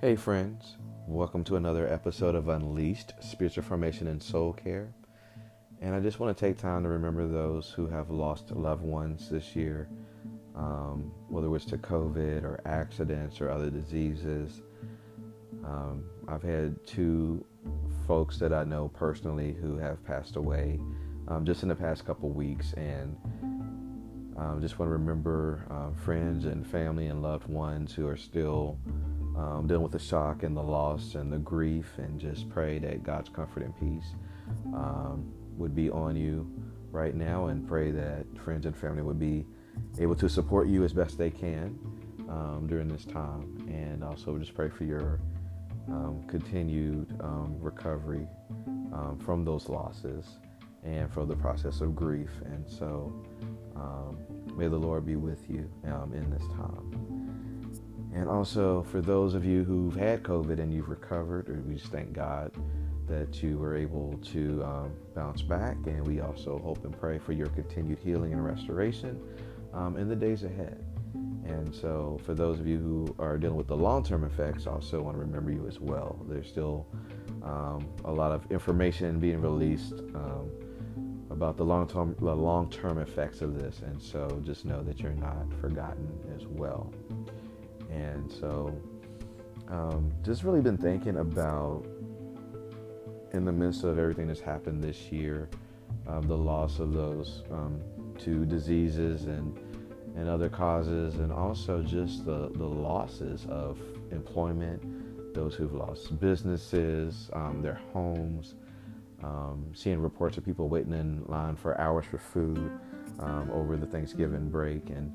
Hey, friends. Welcome to another episode of Unleashed Spiritual Formation and Soul Care. And I just want to take time to remember those who have lost loved ones this year, um, whether it's to COVID or accidents or other diseases. Um, I've had two folks that I know personally who have passed away um, just in the past couple weeks, and um, just want to remember uh, friends and family and loved ones who are still um, dealing with the shock and the loss and the grief, and just pray that God's comfort and peace um, would be on you right now, and pray that friends and family would be able to support you as best they can um, during this time, and also just pray for your um, continued um, recovery um, from those losses and from the process of grief. And so, may the Lord be with you in this time. And also, for those of you who've had COVID and you've recovered, we just thank God that you were able to um, bounce back. And we also hope and pray for your continued healing and restoration um, in the days ahead. And so, for those of you who are dealing with the long term effects, I also want to remember you as well. There's still um, a lot of information being released um, about the long term the long term effects of this, and so just know that you're not forgotten as well. And so, um, just really been thinking about, in the midst of everything that's happened this year, um, the loss of those um, two diseases and and other causes, and also just the, the losses of employment, those who've lost businesses, um, their homes, um, seeing reports of people waiting in line for hours for food um, over the Thanksgiving break, and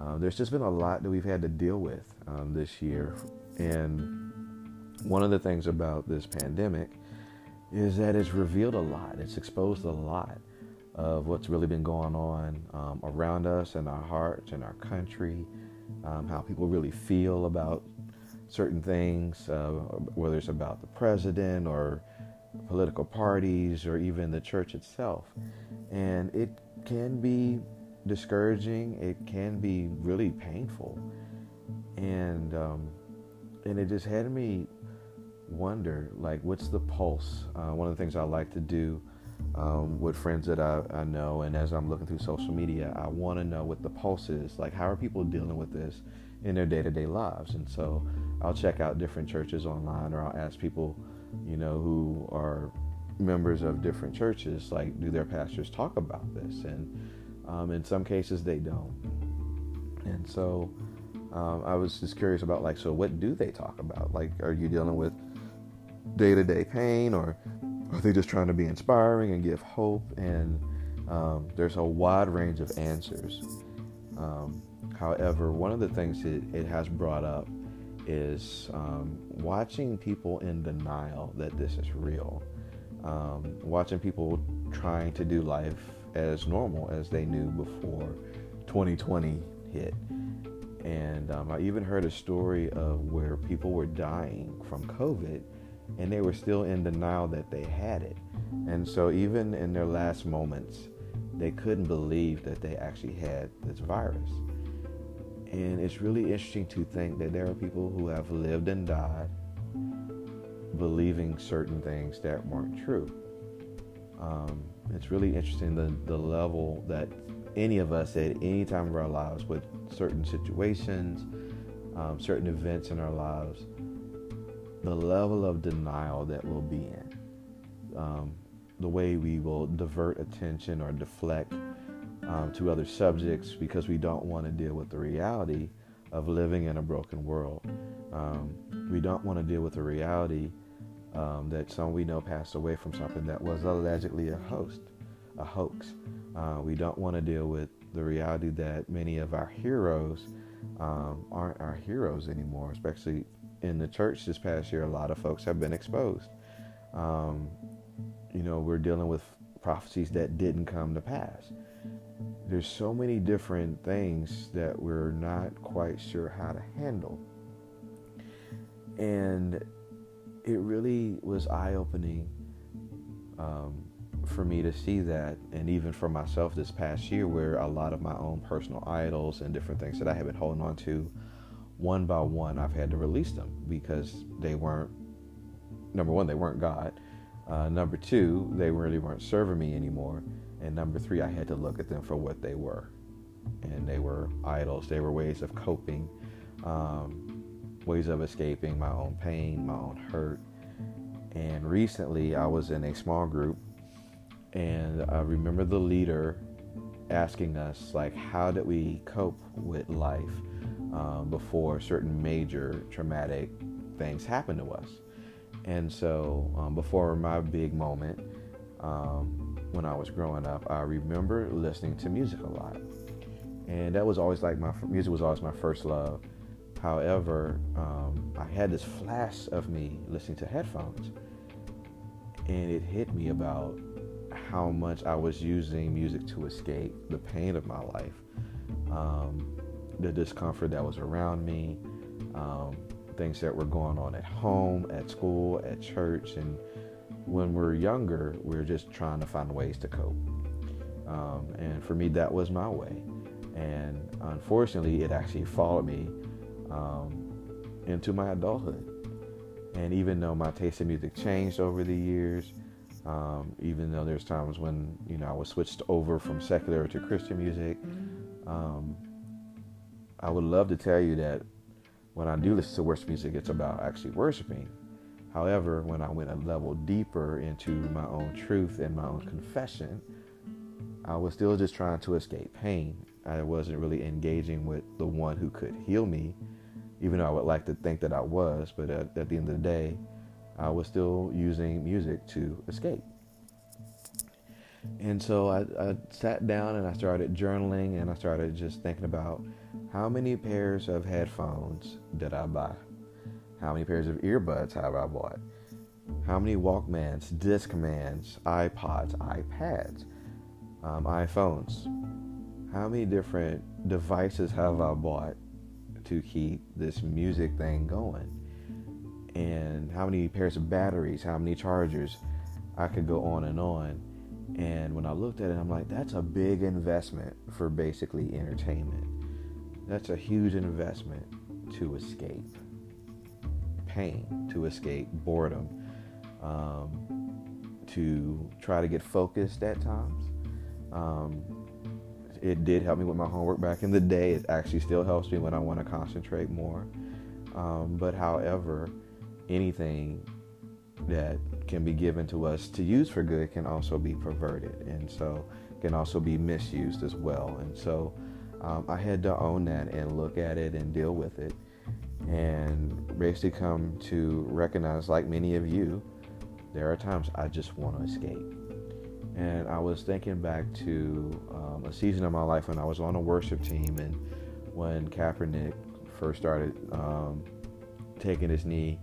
uh, there's just been a lot that we've had to deal with um, this year. And one of the things about this pandemic is that it's revealed a lot, it's exposed a lot of what's really been going on um, around us and our hearts and our country, um, how people really feel about certain things, uh, whether it's about the president or political parties or even the church itself. And it can be discouraging. It can be really painful, and um, and it just had me wonder, like, what's the pulse? Uh, one of the things I like to do um, with friends that I, I know, and as I'm looking through social media, I want to know what the pulse is. Like, how are people dealing with this in their day-to-day lives? And so, I'll check out different churches online, or I'll ask people, you know, who are members of different churches, like, do their pastors talk about this? And um, in some cases, they don't. And so um, I was just curious about, like, so what do they talk about? Like, are you dealing with day to day pain or are they just trying to be inspiring and give hope? And um, there's a wide range of answers. Um, however, one of the things it, it has brought up is um, watching people in denial that this is real. Um, watching people trying to do life as normal as they knew before 2020 hit. And um, I even heard a story of where people were dying from COVID and they were still in denial that they had it. And so, even in their last moments, they couldn't believe that they actually had this virus. And it's really interesting to think that there are people who have lived and died believing certain things that weren't true. Um, it's really interesting the, the level that any of us at any time of our lives with certain situations, um, certain events in our lives, the level of denial that we'll be in, um, the way we will divert attention or deflect um, to other subjects because we don't want to deal with the reality of living in a broken world. Um, we don't want to deal with the reality um, that some we know passed away from something that was allegedly a host, a hoax. Uh, we don't want to deal with the reality that many of our heroes um, aren't our heroes anymore, especially in the church this past year. A lot of folks have been exposed. Um, you know, we're dealing with prophecies that didn't come to pass. There's so many different things that we're not quite sure how to handle. And it really was eye opening um, for me to see that, and even for myself this past year, where a lot of my own personal idols and different things that I have been holding on to one by one, I've had to release them because they weren't, number one, they weren't God. Uh, number two, they really weren't serving me anymore. And number three, I had to look at them for what they were. And they were idols, they were ways of coping, um, ways of escaping my own pain, my own hurt. And recently, I was in a small group, and I remember the leader asking us, like, how did we cope with life um, before certain major traumatic things happened to us? And so, um, before my big moment, um, when I was growing up, I remember listening to music a lot, and that was always like my music was always my first love. However, um, I had this flash of me listening to headphones, and it hit me about how much I was using music to escape the pain of my life, um, the discomfort that was around me, um, things that were going on at home, at school, at church, and when we're younger, we're just trying to find ways to cope. Um, and for me, that was my way. And unfortunately, it actually followed me um, into my adulthood. And even though my taste in music changed over the years, um, even though there's times when you know I was switched over from secular to Christian music, um, I would love to tell you that when I do listen to worship music, it's about actually worshiping. However, when I went a level deeper into my own truth and my own confession, I was still just trying to escape pain. I wasn't really engaging with the one who could heal me, even though I would like to think that I was. But at, at the end of the day, I was still using music to escape. And so I, I, sat down and I started journaling and I started just thinking about how many pairs of headphones did I buy? How many pairs of earbuds have I bought? How many Walkmans, Discmans, iPods, iPads, um, iPhones? How many different devices have I bought to keep this music thing going? And how many pairs of batteries, how many chargers? I could go on and on. And when I looked at it, I'm like, that's a big investment for basically entertainment. That's a huge investment to escape pain, to escape boredom, um, to try to get focused at times. Um, it did help me with my homework back in the day. It actually still helps me when I want to concentrate more. Um, but however, anything that can be given to us to use for good can also be perverted and so can also be misused as well. And so um, I had to own that and look at it and deal with it and basically come to recognize, like many of you, there are times I just want to escape. And I was thinking back to um, a season of my life when I was on a worship team and when Kaepernick first started um, taking his knee,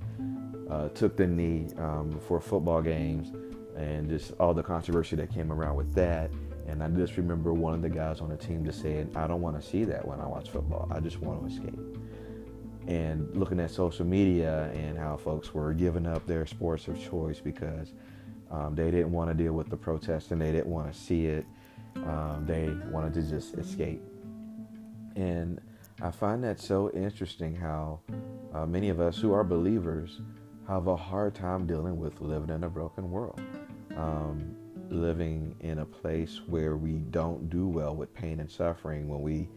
uh, took the knee um, for football games, and just all the controversy that came around with that. And I just remember one of the guys on the team just saying, I don't want to see that when I watch football. I just want to escape and looking at social media and how folks were giving up their sports of choice because um, they didn't want to deal with the protest and they didn't want to see it. Um, they wanted to just escape. And I find that so interesting how uh, many of us who are believers have a hard time dealing with living in a broken world, um, living in a place where we don't do well with pain and suffering when we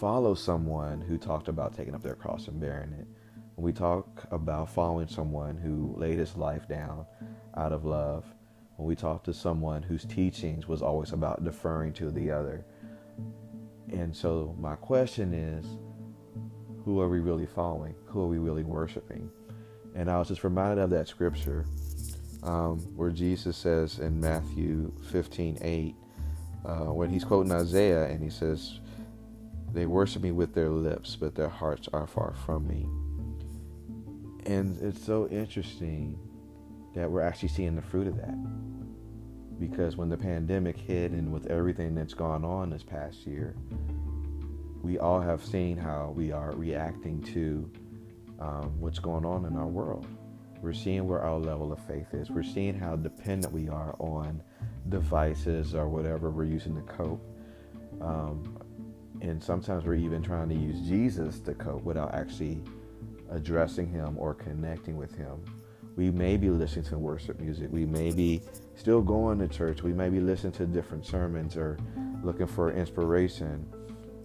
follow someone who talked about taking up their cross and bearing it, we talk about following someone who laid his life down out of love, when we talk to someone whose teachings was always about deferring to the other. And so my question is, who are we really following? Who are we really worshiping? And I was just reminded of that scripture um, where Jesus says in Matthew 15 8, uh, when he's quoting Isaiah, and he says, they worship me with their lips, but their hearts are far from me. And it's so interesting that we're actually seeing the fruit of that. Because when the pandemic hit and with everything that's gone on this past year, we all have seen how we are reacting to um, what's going on in our world. We're seeing where our level of faith is. We're seeing how dependent we are on devices or whatever we're using to cope. Um, and sometimes we're even trying to use Jesus to cope without actually addressing him or connecting with him. We may be listening to worship music. We may be still going to church. We may be listening to different sermons or looking for inspiration,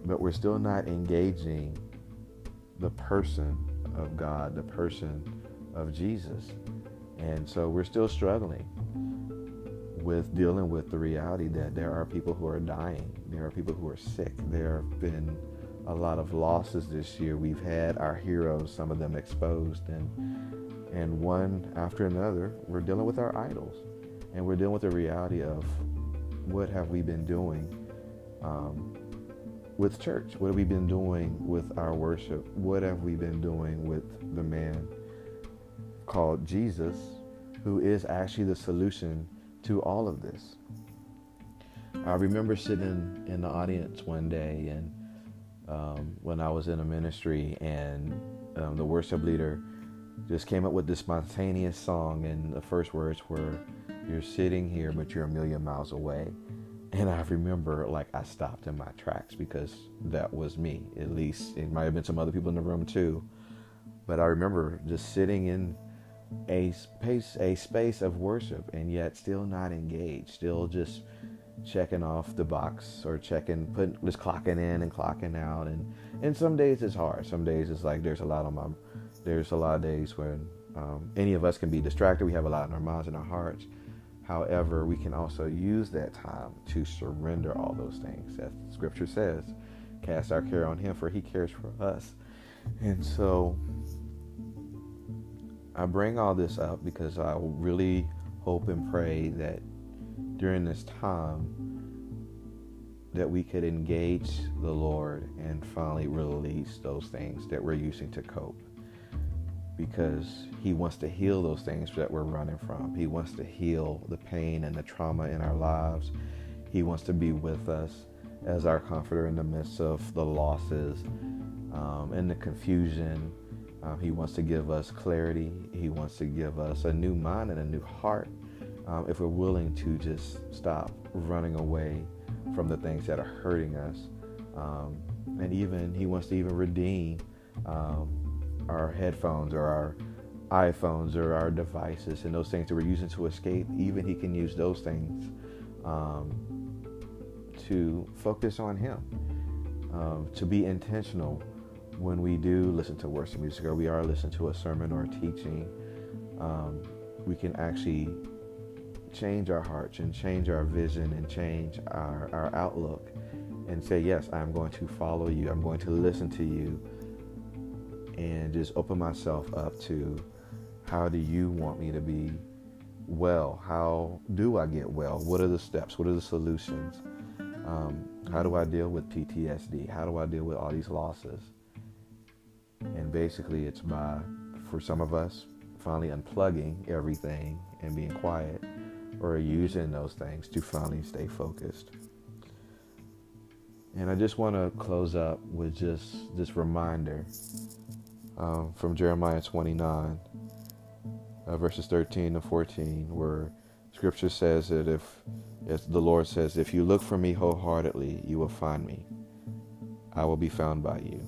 but we're still not engaging the person of God, the person of Jesus. And so we're still struggling with dealing with the reality that there are people who are dying, there are people who are sick, there have been a lot of losses this year. We've had our heroes, some of them exposed, and and one after another, we're dealing with our idols, and we're dealing with the reality of what have we been doing um, with church? What have we been doing with our worship? What have we been doing with the man called Jesus, who is actually the solution to all of this? I remember sitting in the audience one day and um, when I was in a ministry, and um, the worship leader just came up with this spontaneous song, and the first words were, "You're sitting here, but you're a million miles away." And I remember, like, I stopped in my tracks because that was me. At least it might have been some other people in the room too, but I remember just sitting in a space, a space of worship, and yet still not engaged, still just checking off the box or checking, putting, just clocking in and clocking out. And and some days it's hard. Some days it's like there's a lot on my, there's a lot of days when um, any of us can be distracted. We have a lot in our minds and our hearts. However, we can also use that time to surrender all those things. As Scripture says, cast our care on Him, for He cares for us. And so, I bring all this up because I really hope and pray that during this time that we could engage the Lord and finally release those things that we're using to cope. Because He wants to heal those things that we're running from. He wants to heal the pain and the trauma in our lives. He wants to be with us as our comforter in the midst of the losses um, and the confusion. Um, he wants to give us clarity. He wants to give us a new mind and a new heart um, if we're willing to just stop running away from the things that are hurting us. Um, and even he wants to even redeem um, our headphones or our iPhones or our devices and those things that we're using to escape. Even he can use those things um, to focus on him, um, to be intentional when we do listen to worship music or we are listening to a sermon or a teaching. Um, we can actually change our hearts and change our vision and change our, our outlook and say, Yes, I'm going to follow you. I'm going to listen to you and just open myself up to how do you want me to be well? How do I get well? What are the steps? What are the solutions? Um, how do I deal with PTSD? How do I deal with all these losses? And basically, it's by, for some of us, finally unplugging everything and being quiet or using those things to finally stay focused. And I just want to close up with just this reminder um, from Jeremiah 29, uh, verses 13 to 14, where Scripture says that if, if the Lord says, If you look for me wholeheartedly, you will find me. I will be found by you.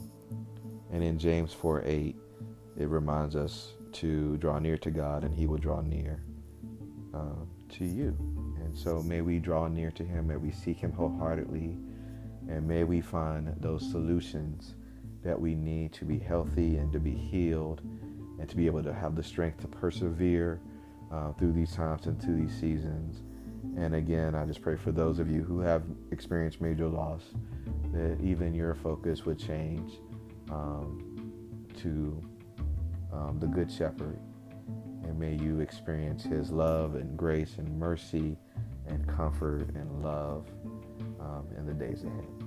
And in James 4 8, it reminds us to draw near to God and he will draw near. Um, to you. And so may we draw near to Him, may we seek Him wholeheartedly, and may we find those solutions that we need to be healthy and to be healed and to be able to have the strength to persevere uh, through these times and through these seasons. And again, I just pray for those of you who have experienced major loss that even your focus would change um, to um, the Good Shepherd and may you experience His love and grace and mercy and comfort and love um, in the days ahead.